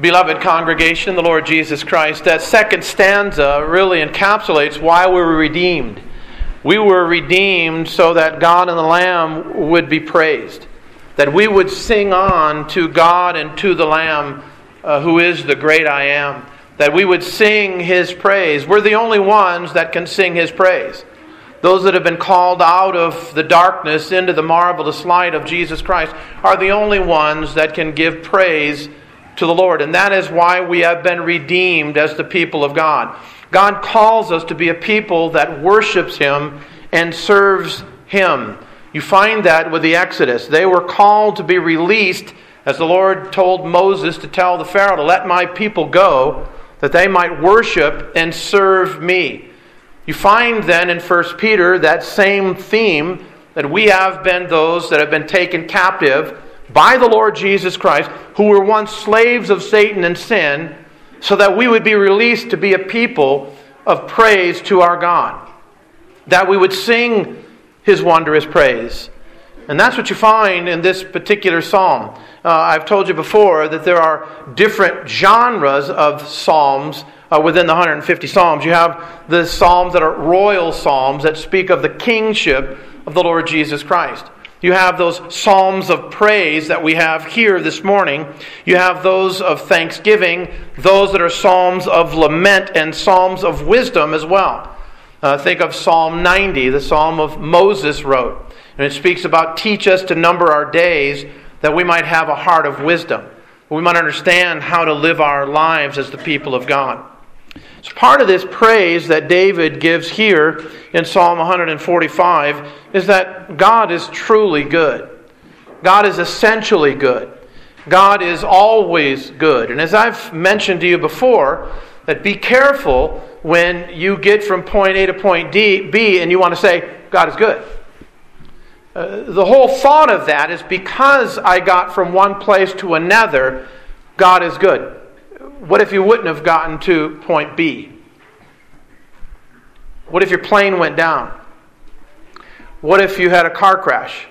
Beloved congregation the Lord Jesus Christ, that second stanza really encapsulates why we were redeemed. We were redeemed so that God and the Lamb would be praised, that we would sing on to God and to the Lamb, uh, who is the great I am, that we would sing His praise. We're the only ones that can sing His praise. Those that have been called out of the darkness into the marvelous light of Jesus Christ are the only ones that can give praise to the Lord. And that is why we have been redeemed as the people of God. God calls us to be a people that worships Him and serves Him. You find that with the Exodus. They were called to be released, as the Lord told Moses to tell the Pharaoh to let my people go, that they might worship and serve me. You find then in 1 Peter that same theme that we have been those that have been taken captive by the Lord Jesus Christ, who were once slaves of Satan and sin, so that we would be released to be a people of praise to our God. That we would sing his wondrous praise. And that's what you find in this particular psalm. Uh, I've told you before that there are different genres of psalms uh, within the 150 Psalms. You have the Psalms that are royal Psalms that speak of the kingship of the Lord Jesus Christ. You have those Psalms of praise that we have here this morning. You have those of thanksgiving, those that are Psalms of lament, and Psalms of wisdom as well. Uh, think of Psalm 90, the Psalm of Moses wrote. And it speaks about teach us to number our days that we might have a heart of wisdom. We might understand how to live our lives as the people of God. So part of this praise that David gives here in Psalm 145 is that God is truly good. God is essentially good. God is always good. And as I've mentioned to you before, that be careful when you get from point A to point D, B and you want to say, God is good. Uh, the whole thought of that is because I got from one place to another, God is good. What if you wouldn't have gotten to point B? What if your plane went down? What if you had a car crash?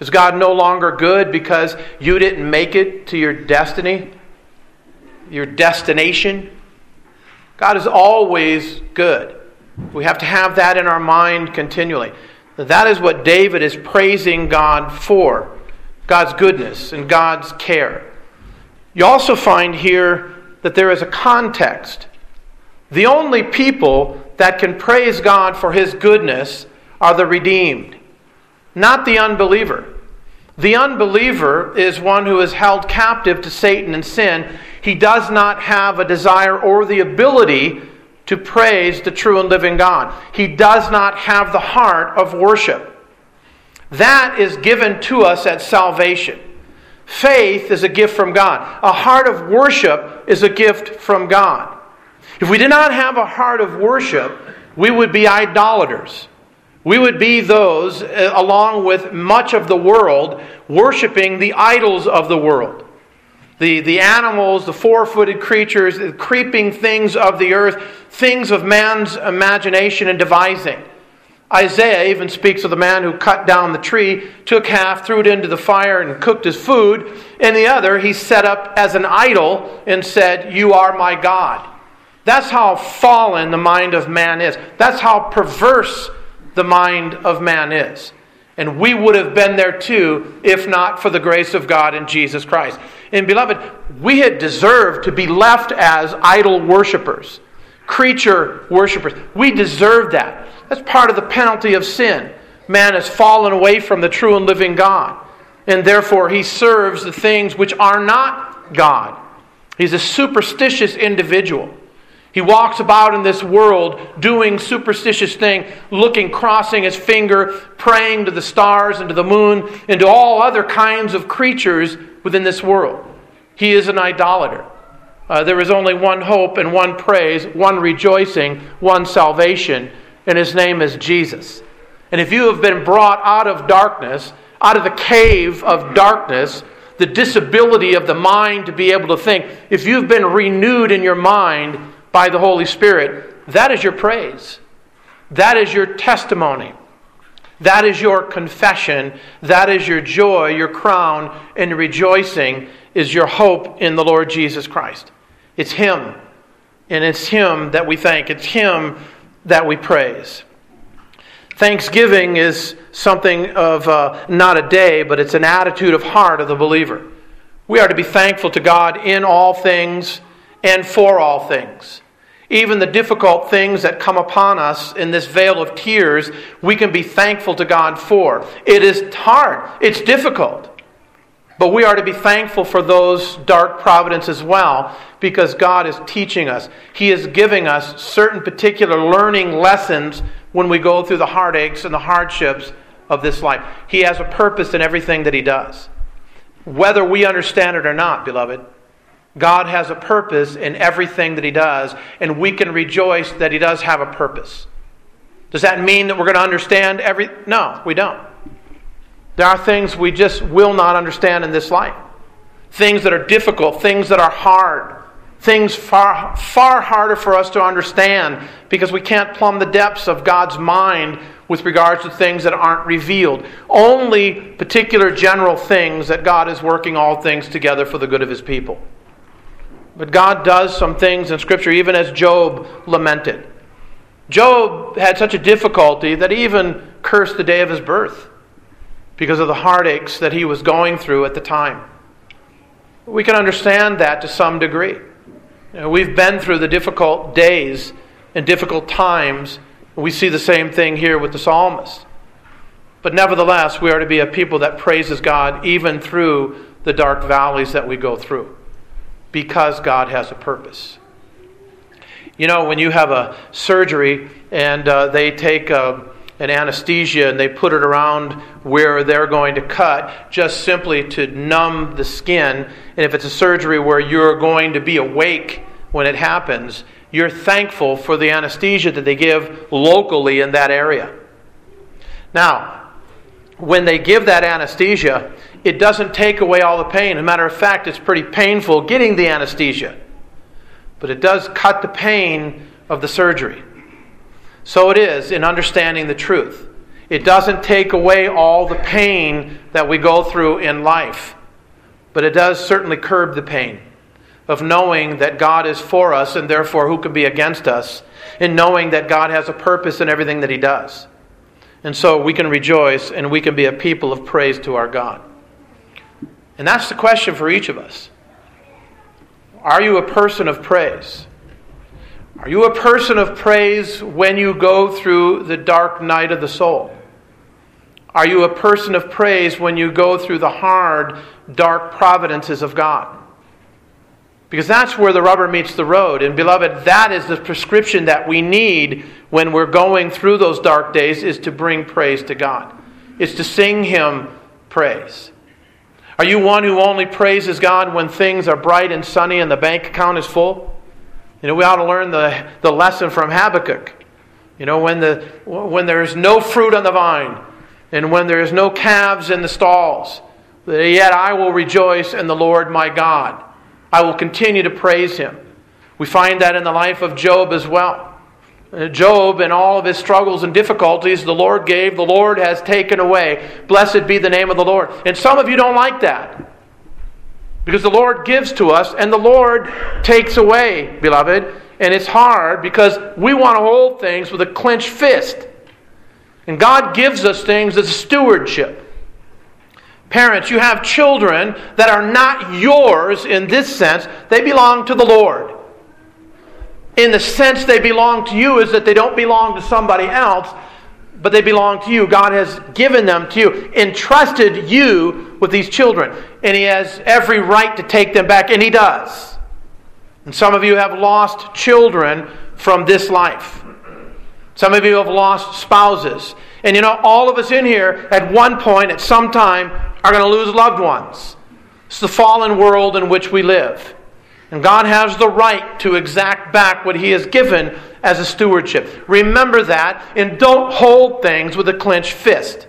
Is God no longer good because you didn't make it to your destiny, your destination? God is always good. We have to have that in our mind continually. That is what David is praising God for God's goodness and God's care. You also find here that there is a context. The only people that can praise God for his goodness are the redeemed, not the unbeliever. The unbeliever is one who is held captive to Satan and sin. He does not have a desire or the ability to praise the true and living God. He does not have the heart of worship. That is given to us at salvation. Faith is a gift from God. A heart of worship is a gift from God. If we did not have a heart of worship, we would be idolaters. We would be those, uh, along with much of the world, worshiping the idols of the world. The, the animals, the four footed creatures, the creeping things of the earth, things of man's imagination and devising. Isaiah even speaks of the man who cut down the tree, took half, threw it into the fire, and cooked his food, and the other he set up as an idol and said, You are my God. That's how fallen the mind of man is. That's how perverse the mind of man is. And we would have been there too if not for the grace of God in Jesus Christ. And beloved, we had deserved to be left as idol worshippers, creature worshippers. We deserved that. That's part of the penalty of sin. Man has fallen away from the true and living God, and therefore he serves the things which are not God. He's a superstitious individual. He walks about in this world doing superstitious things, looking, crossing his finger, praying to the stars and to the moon and to all other kinds of creatures within this world. He is an idolater. Uh, there is only one hope and one praise, one rejoicing, one salvation, and his name is Jesus. And if you have been brought out of darkness, out of the cave of darkness, the disability of the mind to be able to think, if you've been renewed in your mind by the Holy Spirit, that is your praise. That is your testimony. That is your confession. That is your joy, your crown, and rejoicing. is your hope in the Lord Jesus Christ. It's Him. And it's Him that we thank. It's Him that we praise. Thanksgiving is something of uh, not a day, but it's an attitude of heart of the believer. We are to be thankful to God in all things and for all things. Even the difficult things that come upon us in this vale of tears, we can be thankful to God for. It is hard, it's difficult. But we are to be thankful for those dark providences as well because God is teaching us. He is giving us certain particular learning lessons when we go through the heartaches and the hardships of this life. He has a purpose in everything that He does. Whether we understand it or not, beloved, God has a purpose in everything that He does, and we can rejoice that He does have a purpose. Does that mean that we're going to understand every? No, we don't. There are things we just will not understand in this life. Things that are difficult, things that are hard, things far, far harder for us to understand because we can't plumb the depths of God's mind with regards to things that aren't revealed. Only particular general things that God is working all things together for the good of His people. But God does some things in Scripture, even as Job lamented. Job had such a difficulty that he even cursed the day of his birth because of the heartaches that he was going through at the time. We can understand that to some degree. You know, we've been through the difficult days and difficult times. We see the same thing here with the psalmist. But nevertheless, we are to be a people that praises God even through the dark valleys that we go through because God has a purpose. You know, when you have a surgery and uh, they take a, an anesthesia and they put it around where they're going to cut just simply to numb the skin, and if it's a surgery where you're going to be awake when it happens, you're thankful for the anesthesia that they give locally in that area. Now, when they give that anesthesia, it doesn't take away all the pain. As a matter of fact, it's pretty painful getting the anesthesia. But it does cut the pain of the surgery. So it is in understanding the truth. It doesn't take away all the pain that we go through in life, but it does certainly curb the pain of knowing that God is for us and therefore who can be against us, and knowing that God has a purpose in everything that He does. And so we can rejoice and we can be a people of praise to our God. And that's the question for each of us. Are you a person of praise? Are you a person of praise when you go through the dark night of the soul? Are you a person of praise when you go through the hard, dark providences of God? Because that's where the rubber meets the road. And beloved, that is the prescription that we need when we're going through those dark days is to bring praise to God. It's to sing him praise. Are you one who only praises God when things are bright and sunny and the bank account is full? You know, we ought to learn the, the lesson from Habakkuk. You know, when, the, when there is no fruit on the vine and when there is no calves in the stalls, yet I will rejoice in the Lord my God. I will continue to praise him. We find that in the life of Job as well. Uh, Job and all of his struggles and difficulties, the Lord gave, the Lord has taken away. Blessed be the name of the Lord. And some of you don't like that. Because the Lord gives to us and the Lord takes away, beloved. And it's hard because we want to hold things with a clenched fist. And God gives us things as stewardship. Parents, you have children that are not yours in this sense, they belong to the Lord in the sense they belong to you is that they don't belong to somebody else, but they belong to you. God has given them to you, entrusted you with these children, and He has every right to take them back, and He does. And some of you have lost children from this life. Some of you have lost spouses. And you know, all of us in here at one point, at some time, are going to lose loved ones. It's the fallen world in which we live. And God has the right to exact back what He has given as a stewardship. Remember that and don't hold things with a clenched fist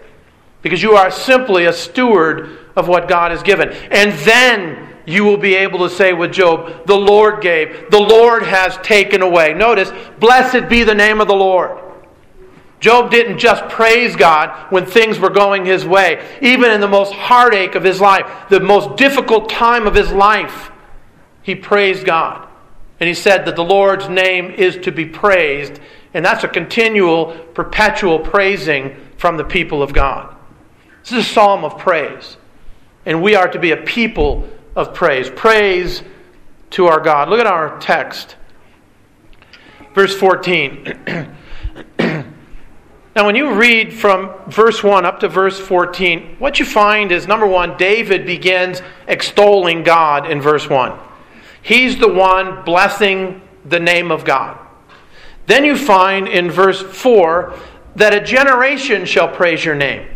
because you are simply a steward of what God has given. And then you will be able to say with Job, The Lord gave, the Lord has taken away. Notice, blessed be the name of the Lord. Job didn't just praise God when things were going his way. Even in the most heartache of his life, the most difficult time of his life, he praised God. And he said that the Lord's name is to be praised. And that's a continual, perpetual praising from the people of God. This is a psalm of praise. And we are to be a people of praise. Praise to our God. Look at our text. Verse 14. Now, when you read from verse 1 up to verse 14, what you find is number one, David begins extolling God in verse 1. He's the one blessing the name of God. Then you find in verse 4 that a generation shall praise your name.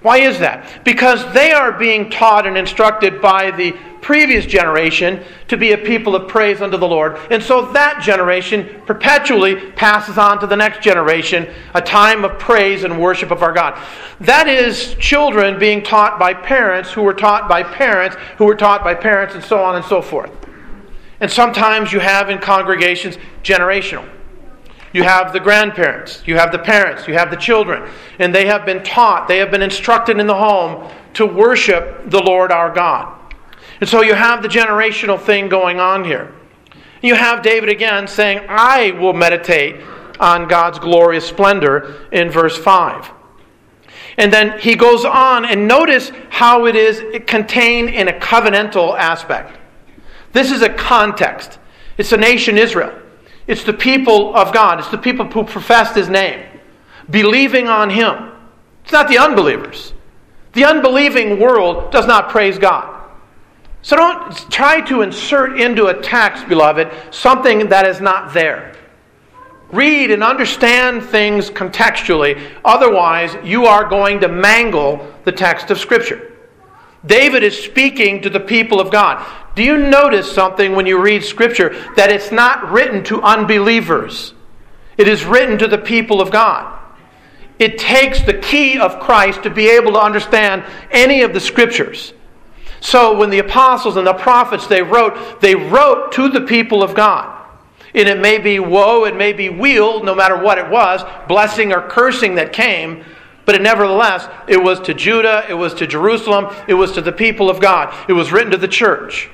Why is that? Because they are being taught and instructed by the previous generation to be a people of praise unto the Lord. And so that generation perpetually passes on to the next generation a time of praise and worship of our God. That is children being taught by parents who were taught by parents who were taught by parents and so on and so forth. And sometimes you have in congregations generational. You have the grandparents, you have the parents, you have the children, and they have been taught, they have been instructed in the home to worship the Lord our God. And so you have the generational thing going on here. You have David again saying, I will meditate on God's glorious splendor in verse 5. And then he goes on, and notice how it is contained in a covenantal aspect. This is a context. It's the nation Israel. It's the people of God. It's the people who professed his name, believing on him. It's not the unbelievers. The unbelieving world does not praise God. So don't try to insert into a text, beloved, something that is not there. Read and understand things contextually, otherwise, you are going to mangle the text of Scripture. David is speaking to the people of God. Do you notice something when you read Scripture that it's not written to unbelievers? It is written to the people of God. It takes the key of Christ to be able to understand any of the Scriptures. So when the apostles and the prophets they wrote, they wrote to the people of God. And it may be woe, it may be weal, no matter what it was, blessing or cursing that came, but nevertheless, it was to Judah, it was to Jerusalem, it was to the people of God. It was written to the church.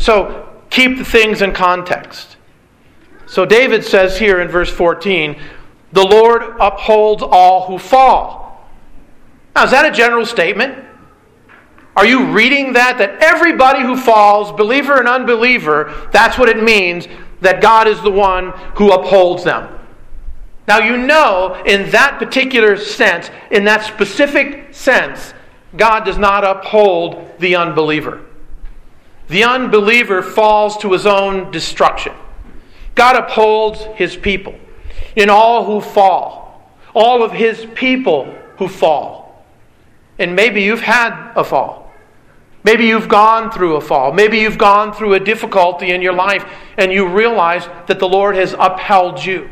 So keep the things in context. So David says here in verse 14, the Lord upholds all who fall. Now, is that a general statement? Are you reading that? That everybody who falls, believer and unbeliever, that's what it means that God is the one who upholds them. Now, you know, in that particular sense, in that specific sense, God does not uphold the unbeliever. The unbeliever falls to his own destruction. God upholds his people in all who fall, all of his people who fall. And maybe you've had a fall. Maybe you've gone through a fall. Maybe you've gone through a difficulty in your life and you realize that the Lord has upheld you,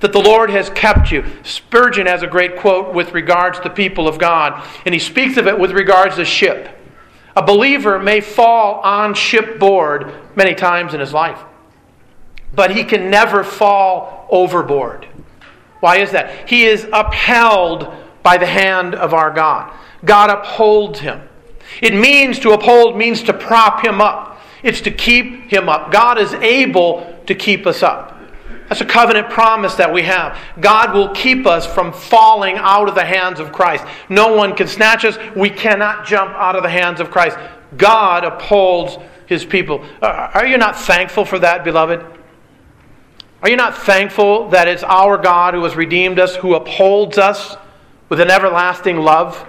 that the Lord has kept you. Spurgeon has a great quote with regards to the people of God, and he speaks of it with regards to ship. A believer may fall on shipboard many times in his life, but he can never fall overboard. Why is that? He is upheld by the hand of our God. God upholds him. It means to uphold, means to prop him up. It's to keep him up. God is able to keep us up. That's a covenant promise that we have. God will keep us from falling out of the hands of Christ. No one can snatch us. We cannot jump out of the hands of Christ. God upholds his people. Uh, are you not thankful for that, beloved? Are you not thankful that it's our God who has redeemed us, who upholds us with an everlasting love?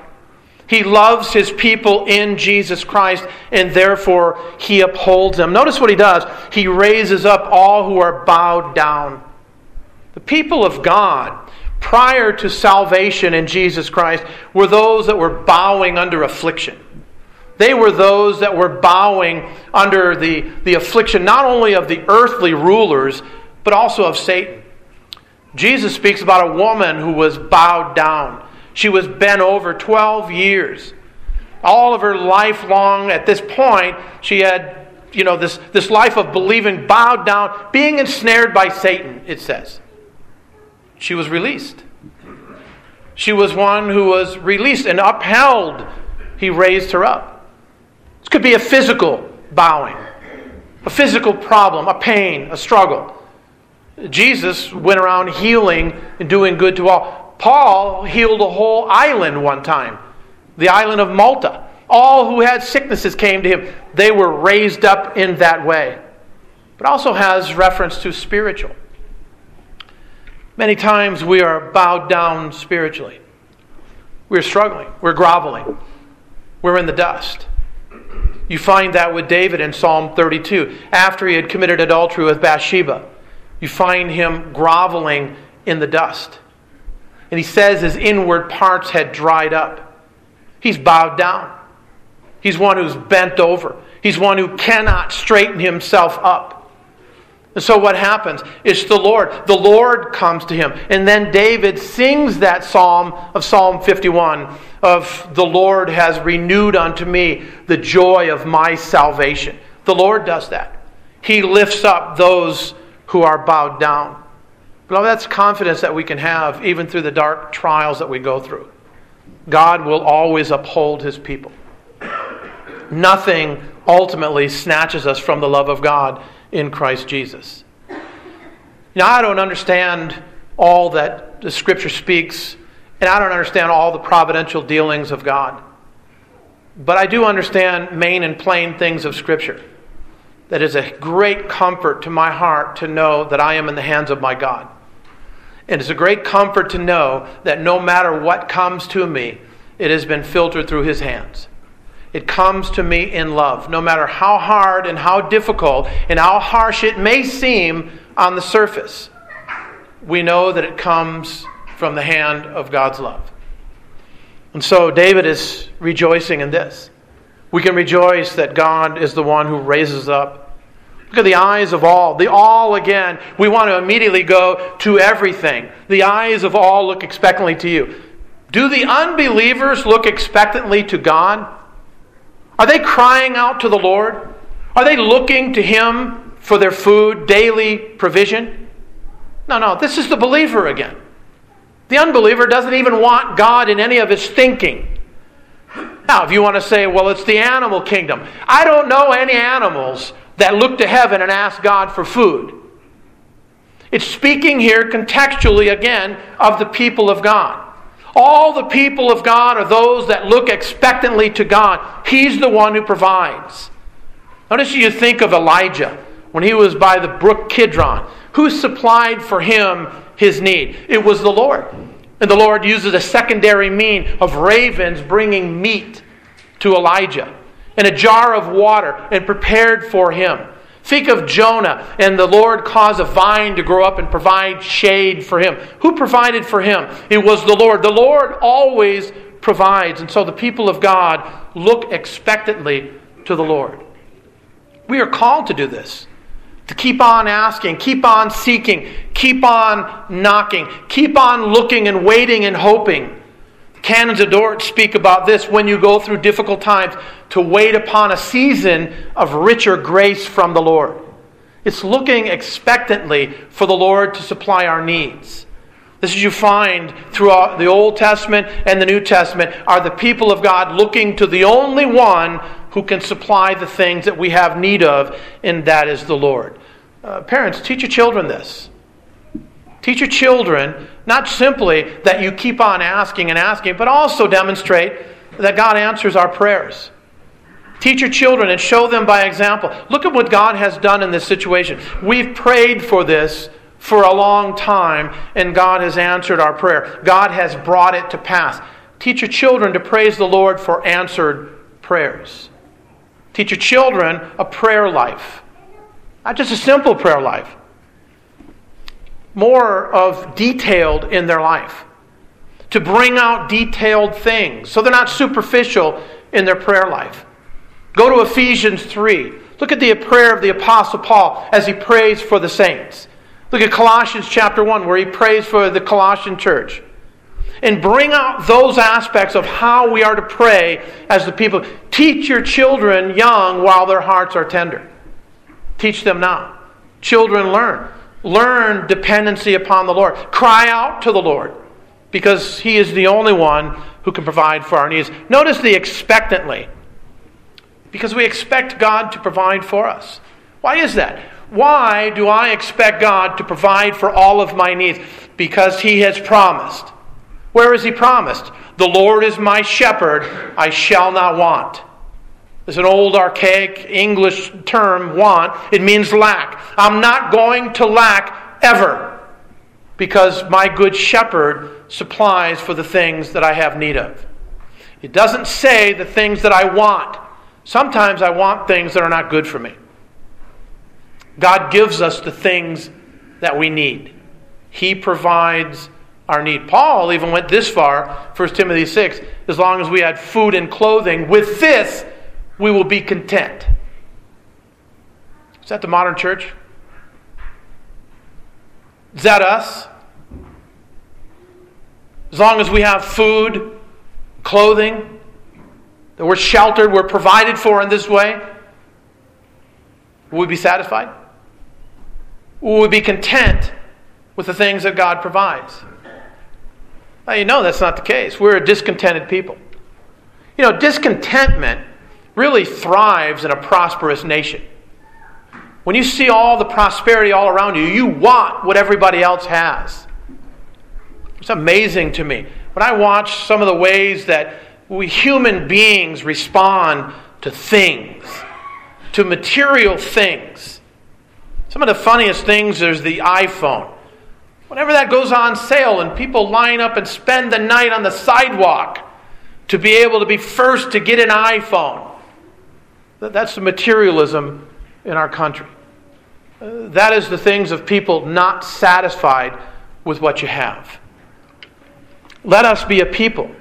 He loves his people in Jesus Christ, and therefore he upholds them. Notice what he does. He raises up all who are bowed down. The people of God, prior to salvation in Jesus Christ, were those that were bowing under affliction. They were those that were bowing under the, the affliction not only of the earthly rulers, but also of Satan. Jesus speaks about a woman who was bowed down. She was bent over 12 years. All of her life long, at this point, she had, you know, this, this life of believing, bowed down, being ensnared by Satan, it says. She was released. She was one who was released and upheld. He raised her up. This could be a physical bowing, a physical problem, a pain, a struggle. Jesus went around healing and doing good to all. Paul healed a whole island one time, the island of Malta. All who had sicknesses came to him. They were raised up in that way. But also has reference to spiritual. Many times we are bowed down spiritually. We're struggling. We're groveling. We're in the dust. You find that with David in Psalm 32. After he had committed adultery with Bathsheba, you find him groveling in the dust. And he says his inward parts had dried up. He's bowed down. He's one who's bent over. He's one who cannot straighten himself up. And so what happens? It's the Lord. The Lord comes to him. And then David sings that psalm of Psalm 51 of the Lord has renewed unto me the joy of my salvation. The Lord does that. He lifts up those who are bowed down. Well, that's confidence that we can have even through the dark trials that we go through. God will always uphold his people. Nothing ultimately snatches us from the love of God in Christ Jesus. Now, I don't understand all that the Scripture speaks, and I don't understand all the providential dealings of God. But I do understand main and plain things of Scripture. That is a great comfort to my heart to know that I am in the hands of my God. And it's a great comfort to know that no matter what comes to me, it has been filtered through His hands. It comes to me in love, no matter how hard and how difficult and how harsh it may seem on the surface. We know that it comes from the hand of God's love. And so David is rejoicing in this. We can rejoice that God is the one who raises up. Look at the eyes of all. The all again. We want to immediately go to everything. The eyes of all look expectantly to you. Do the unbelievers look expectantly to God? Are they crying out to the Lord? Are they looking to Him for their food, daily provision? No, no, this is the believer again. The unbeliever doesn't even want God in any of his thinking. Now, if you want to say, well, it's the animal kingdom, I don't know any animals that look to heaven and ask God for food. It's speaking here contextually again of the people of God. All the people of God are those that look expectantly to God. He's the one who provides. Notice you think of Elijah when he was by the brook Kidron. Who supplied for him his need? It was the Lord. And the Lord uses a secondary mean of ravens bringing meat to Elijah and a jar of water and prepared for him. Think of Jonah and the Lord caused a vine to grow up and provide shade for him. Who provided for him? It was the Lord. The Lord always provides. And so the people of God look expectantly to the Lord. We are called to do this. To keep on asking, keep on seeking, keep on knocking, keep on looking and waiting and hoping Canons of Dort speak about this when you go through difficult times to wait upon a season of richer grace from the Lord. It's looking expectantly for the Lord to supply our needs. This is you find throughout the Old Testament and the New Testament are the people of God looking to the only one who can supply the things that we have need of, and that is the Lord. Uh, parents, teach your children this. Teach your children not simply that you keep on asking and asking, but also demonstrate that God answers our prayers. Teach your children and show them by example. Look at what God has done in this situation. We've prayed for this for a long time, and God has answered our prayer. God has brought it to pass. Teach your children to praise the Lord for answered prayers. Teach your children a prayer life, not just a simple prayer life, more of detailed in their life, to bring out detailed things so they're not superficial in their prayer life. Go to Ephesians 3. Look at the prayer of the Apostle Paul as he prays for the saints. Look at Colossians chapter 1, where he prays for the Colossian church. And bring out those aspects of how we are to pray as the people. Teach your children young while their hearts are tender. Teach them now. Children learn. Learn dependency upon the Lord. Cry out to the Lord. because He is the only one who can provide for our needs. Notice the expectantly, because we expect God to provide for us. Why is that? Why do I expect God to provide for all of my needs? Because He has promised. Where is He promised? The Lord is my shepherd, I shall not want. It's an old archaic English term, want. It means lack. I'm not going to lack ever because my good shepherd supplies for the things that I have need of. It doesn't say the things that I want. Sometimes I want things that are not good for me. God gives us the things that we need. He provides our need. Paul even went this far, 1 Timothy 6, as long as we had food and clothing, with this we will be content. Is that the modern church? Is that us? As long as we have food, clothing, that we're sheltered, we're provided for in this way, will we be satisfied? Will we be content with the things that God provides? Now, you know that's not the case. We're a discontented people. You know, discontentment really thrives in a prosperous nation. When you see all the prosperity all around you, you want what everybody else has. It's amazing to me. When I watch some of the ways that we human beings respond to things, to material things, some of the funniest things is the iPhone. Whenever that goes on sale and people line up and spend the night on the sidewalk to be able to be first to get an iPhone, that's the materialism in our country. Uh, that is the things of people not satisfied with what you have. Let us be a people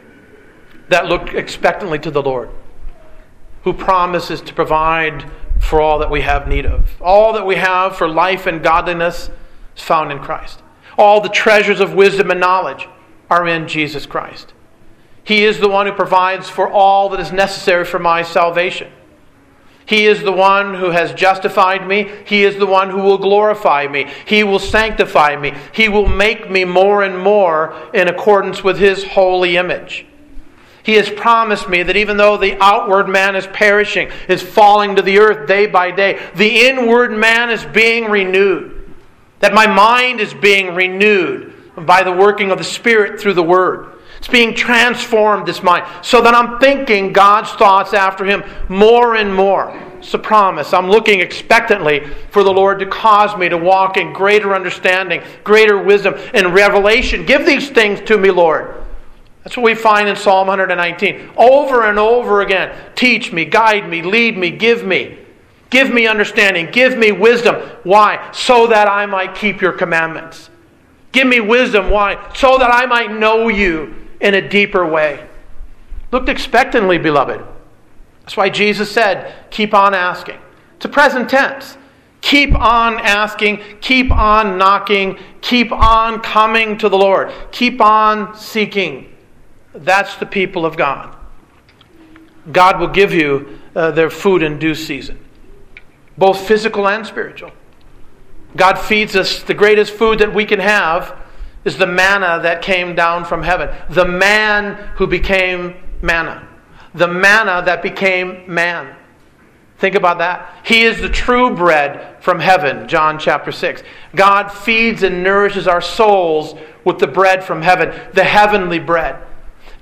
that look expectantly to the Lord, who promises to provide for all that we have need of. All that we have for life and godliness is found in Christ. All the treasures of wisdom and knowledge are in Jesus Christ. He is the one who provides for all that is necessary for my salvation. He is the one who has justified me. He is the one who will glorify me. He will sanctify me. He will make me more and more in accordance with His holy image. He has promised me that even though the outward man is perishing, is falling to the earth day by day, the inward man is being renewed. That my mind is being renewed by the working of the Spirit through the Word. It's being transformed, this mind, so that I'm thinking God's thoughts after Him more and more. It's a promise. I'm looking expectantly for the Lord to cause me to walk in greater understanding, greater wisdom, and revelation. Give these things to me, Lord. That's what we find in Psalm 119. Over and over again. Teach me, guide me, lead me, give me. Give me understanding. Give me wisdom. Why? So that I might keep your commandments. Give me wisdom. Why? So that I might know you in a deeper way. Looked expectantly, beloved. That's why Jesus said, keep on asking. It's a present tense. Keep on asking, keep on knocking, keep on coming to the Lord, keep on seeking. That's the people of God. God will give you uh, their food in due season, both physical and spiritual. God feeds us the greatest food that we can have is the manna that came down from heaven. The man who became manna. The manna that became man. Think about that. He is the true bread from heaven, John chapter 6. God feeds and nourishes our souls with the bread from heaven, the heavenly bread.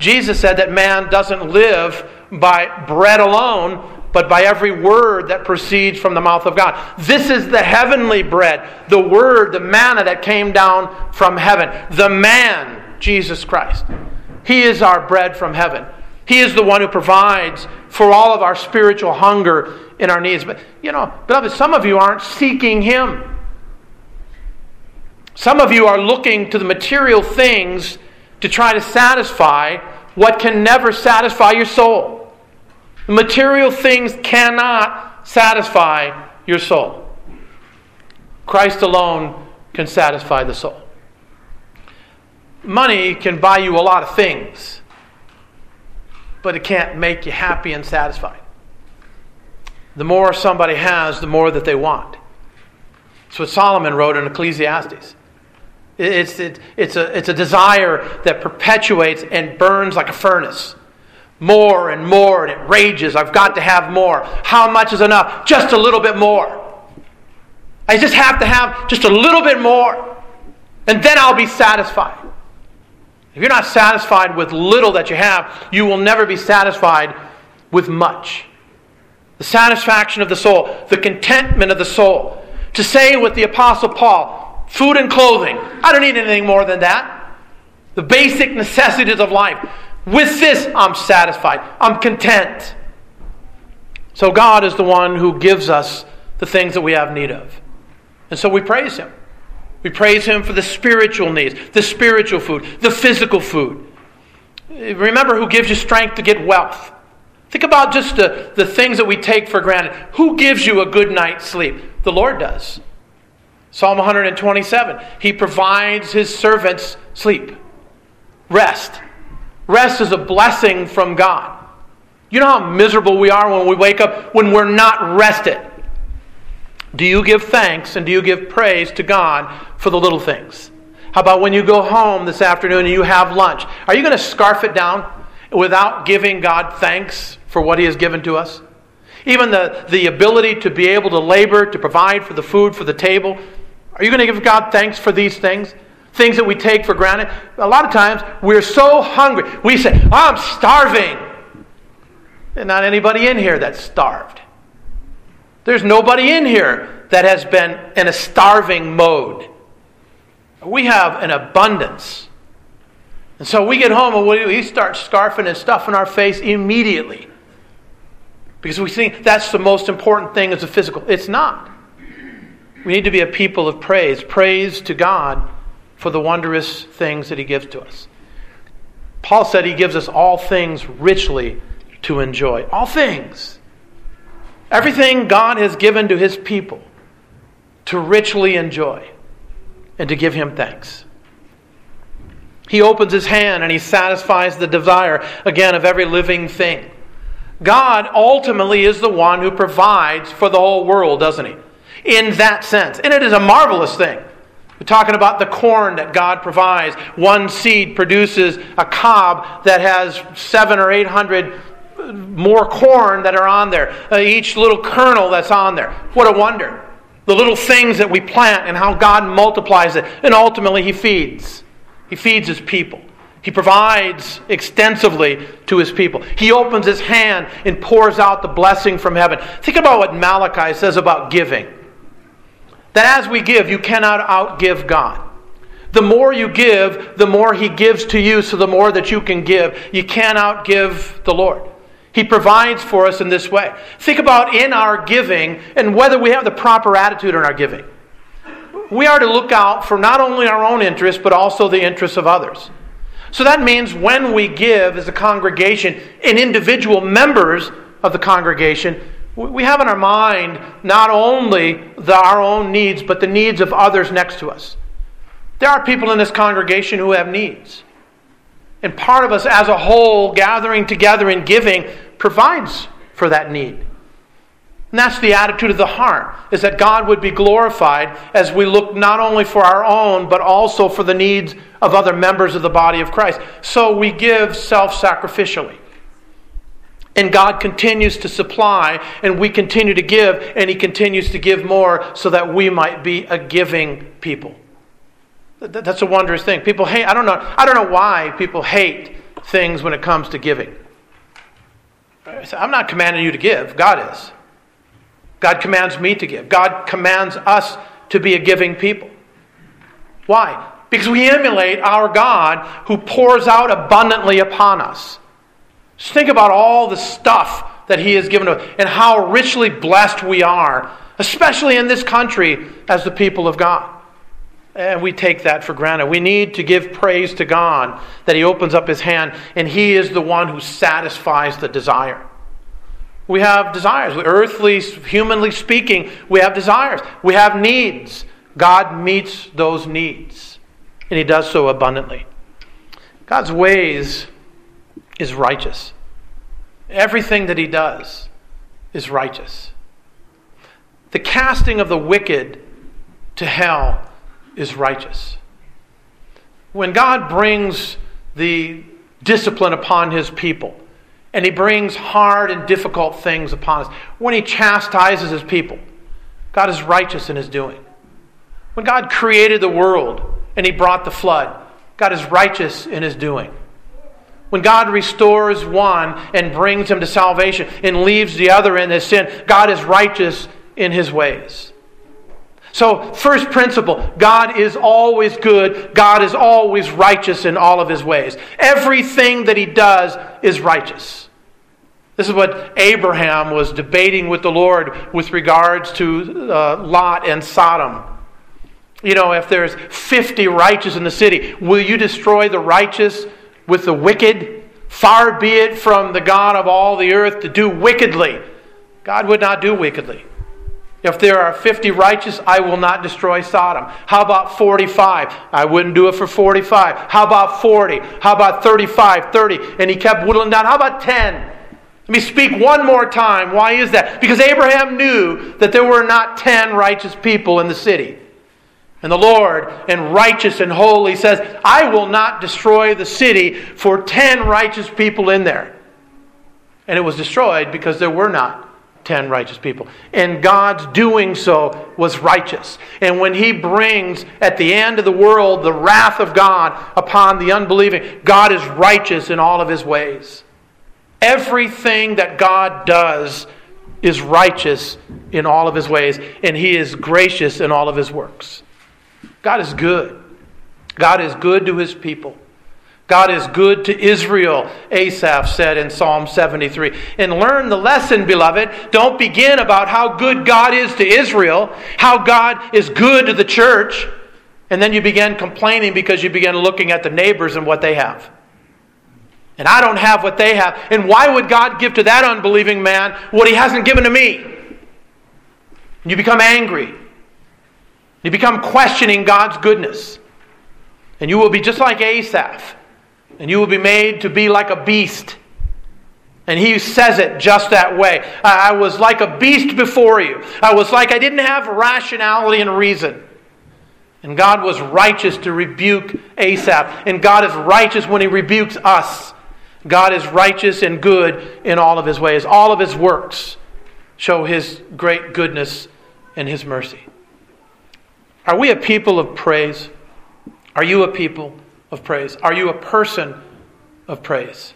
Jesus said that man doesn't live by bread alone, but by every word that proceeds from the mouth of God. This is the heavenly bread, the word, the manna that came down from heaven. The man, Jesus Christ. He is our bread from heaven. He is the one who provides for all of our spiritual hunger and our needs. But, you know, beloved, some of you aren't seeking Him. Some of you are looking to the material things to try to satisfy what can never satisfy your soul. Material things cannot satisfy your soul. Christ alone can satisfy the soul. Money can buy you a lot of things, but it can't make you happy and satisfied. The more somebody has, the more that they want. That's what Solomon wrote in Ecclesiastes. It's, it, it's, a, it's a desire that perpetuates and burns like a furnace. More and more, and it rages. I've got to have more. How much is enough? Just a little bit more. I just have to have just a little bit more, and then I'll be satisfied. If you're not satisfied with little that you have, you will never be satisfied with much. The satisfaction of the soul, the contentment of the soul. To say with the Apostle Paul, food and clothing, I don't need anything more than that. The basic necessities of life. With this, I'm satisfied. I'm content. So God is the one who gives us the things that we have need of. And so we praise Him. We praise Him for the spiritual needs, the spiritual food, the physical food. Remember who gives you strength to get wealth. Think about just the, the things that we take for granted. Who gives you a good night's sleep? The Lord does. Psalm 127 He provides His servants sleep, rest. Rest is a blessing from God. You know how miserable we are when we wake up when we're not rested. Do you give thanks and do you give praise to God for the little things? How about when you go home this afternoon and you have lunch? Are you going to scarf it down without giving God thanks for what He has given to us? Even the, the ability to be able to labor, to provide for the food for the table. Are you going to give God thanks for these things? Things that we take for granted. A lot of times we're so hungry. We say, I'm starving. And not anybody in here that's starved. There's nobody in here that has been in a starving mode. We have an abundance. And so we get home and we start scarfing and stuffing our face immediately. Because we think that's the most important thing is the physical. It's not. We need to be a people of praise. Praise to God for the wondrous things that He gives to us. Paul said He gives us all things richly to enjoy. All things. Everything God has given to his people to richly enjoy and to give him thanks. He opens his hand and he satisfies the desire, again, of every living thing. God ultimately is the one who provides for the whole world, doesn't he? In that sense. And it is a marvelous thing. We're talking about the corn that God provides. One seed produces a cob that has seven or eight hundred more corn that are on there, uh, each little kernel that's on there. What a wonder. The little things that we plant and how God multiplies it. And ultimately, He feeds. He feeds His people. He provides extensively to His people. He opens His hand and pours out the blessing from heaven. Think about what Malachi says about giving. That as we give, you cannot outgive God. The more you give, the more He gives to you, so the more that you can give. You can't outgive the Lord. He provides for us in this way. Think about in our giving and whether we have the proper attitude in our giving. We are to look out for not only our own interests, but also the interests of others. So that means when we give as a congregation and individual members of the congregation, we have in our mind not only the, our own needs, but the needs of others next to us. There are people in this congregation who have needs. And part of us as a whole, gathering together and giving, provides for that need. And that's the attitude of the heart, is that God would be glorified as we look not only for our own, but also for the needs of other members of the body of Christ. So we give self sacrificially. And God continues to supply, and we continue to give, and He continues to give more so that we might be a giving people. That's a wondrous thing. People hate, I don't know, I don't know why people hate things when it comes to giving. I'm not commanding you to give, God is. God commands me to give. God commands us to be a giving people. Why? Because we emulate our God who pours out abundantly upon us. Just think about all the stuff that He has given us and how richly blessed we are, especially in this country as the people of God. And we take that for granted. We need to give praise to God that He opens up His hand and He is the one who satisfies the desire. We have desires. Earthly, humanly speaking, we have desires. We have needs. God meets those needs, and He does so abundantly. God's ways is righteous. Everything that He does is righteous. The casting of the wicked to hell is righteous. when God brings the discipline upon his people, and he brings hard and difficult things upon us, when he chastises his people, God is righteous in his doing. When God created the world and he brought the flood, God is righteous in his doing. When God restores one and brings him to salvation and leaves the other in his sin, God is righteous in his ways. So, first principle God is always good. God is always righteous in all of his ways. Everything that he does is righteous. This is what Abraham was debating with the Lord with regards to uh, Lot and Sodom. You know, if there's 50 righteous in the city, will you destroy the righteous with the wicked? Far be it from the God of all the earth to do wickedly. God would not do wickedly. If there are 50 righteous, I will not destroy Sodom. How about 45? I wouldn't do it for 45. How about 40? How about 35, 30? And he kept whittling down. How about 10? Let me speak one more time. Why is that? Because Abraham knew that there were not 10 righteous people in the city. And the Lord, and righteous and holy, says, I will not destroy the city for 10 righteous people in there. And it was destroyed because there were not. 10 righteous people. And God's doing so was righteous. And when He brings at the end of the world the wrath of God upon the unbelieving, God is righteous in all of His ways. Everything that God does is righteous in all of His ways, and He is gracious in all of His works. God is good. God is good to His people. God is good to Israel, Asaph said in Psalm 73. And learn the lesson, beloved. Don't begin about how good God is to Israel, how God is good to the church, and then you begin complaining because you begin looking at the neighbors and what they have. And I don't have what they have. And why would God give to that unbelieving man what he hasn't given to me? And you become angry. You become questioning God's goodness. And you will be just like Asaph and you will be made to be like a beast. And he says it just that way. I was like a beast before you. I was like I didn't have rationality and reason. And God was righteous to rebuke Asaph. And God is righteous when he rebukes us. God is righteous and good in all of his ways. All of his works show his great goodness and his mercy. Are we a people of praise? Are you a people of praise? Are you a person of praise?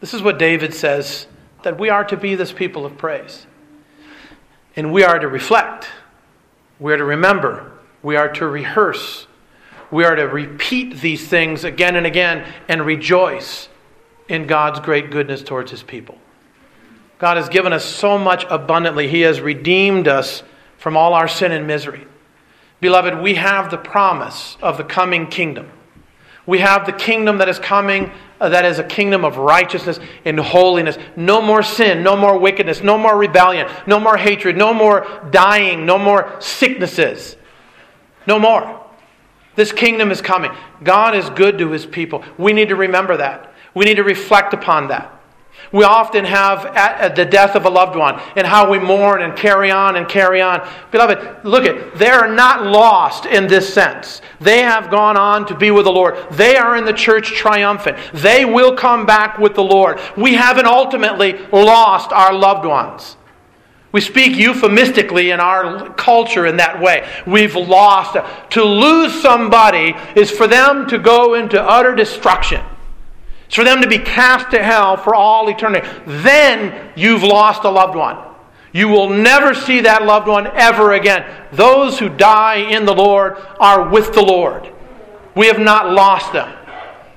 This is what David says that we are to be this people of praise. And we are to reflect, we are to remember, we are to rehearse, we are to repeat these things again and again and rejoice in God's great goodness towards his people. God has given us so much abundantly. He has redeemed us from all our sin and misery. Beloved, we have the promise of the coming kingdom. We have the kingdom that is coming, uh, that is a kingdom of righteousness and holiness. No more sin, no more wickedness, no more rebellion, no more hatred, no more dying, no more sicknesses. No more. This kingdom is coming. God is good to his people. We need to remember that. We need to reflect upon that. We often have at the death of a loved one and how we mourn and carry on and carry on. Beloved, look at they are not lost in this sense. They have gone on to be with the Lord. They are in the church triumphant. They will come back with the Lord. We haven't ultimately lost our loved ones. We speak euphemistically in our culture in that way. We've lost. To lose somebody is for them to go into utter destruction. It's for them to be cast to hell for all eternity. Then you've lost a loved one. You will never see that loved one ever again. Those who die in the Lord are with the Lord. We have not lost them.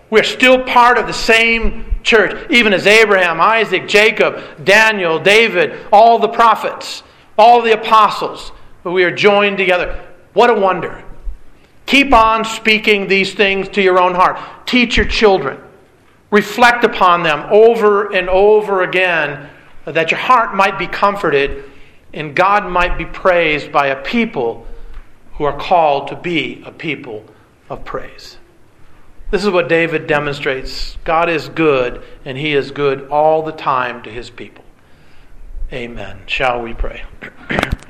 We're still part of the same church, even as Abraham, Isaac, Jacob, Daniel, David, all the prophets, all the apostles. But we are joined together. What a wonder. Keep on speaking these things to your own heart. Teach your children. Reflect upon them over and over again that your heart might be comforted and God might be praised by a people who are called to be a people of praise. This is what David demonstrates. God is good, and he is good all the time to his people. Amen. Shall we pray?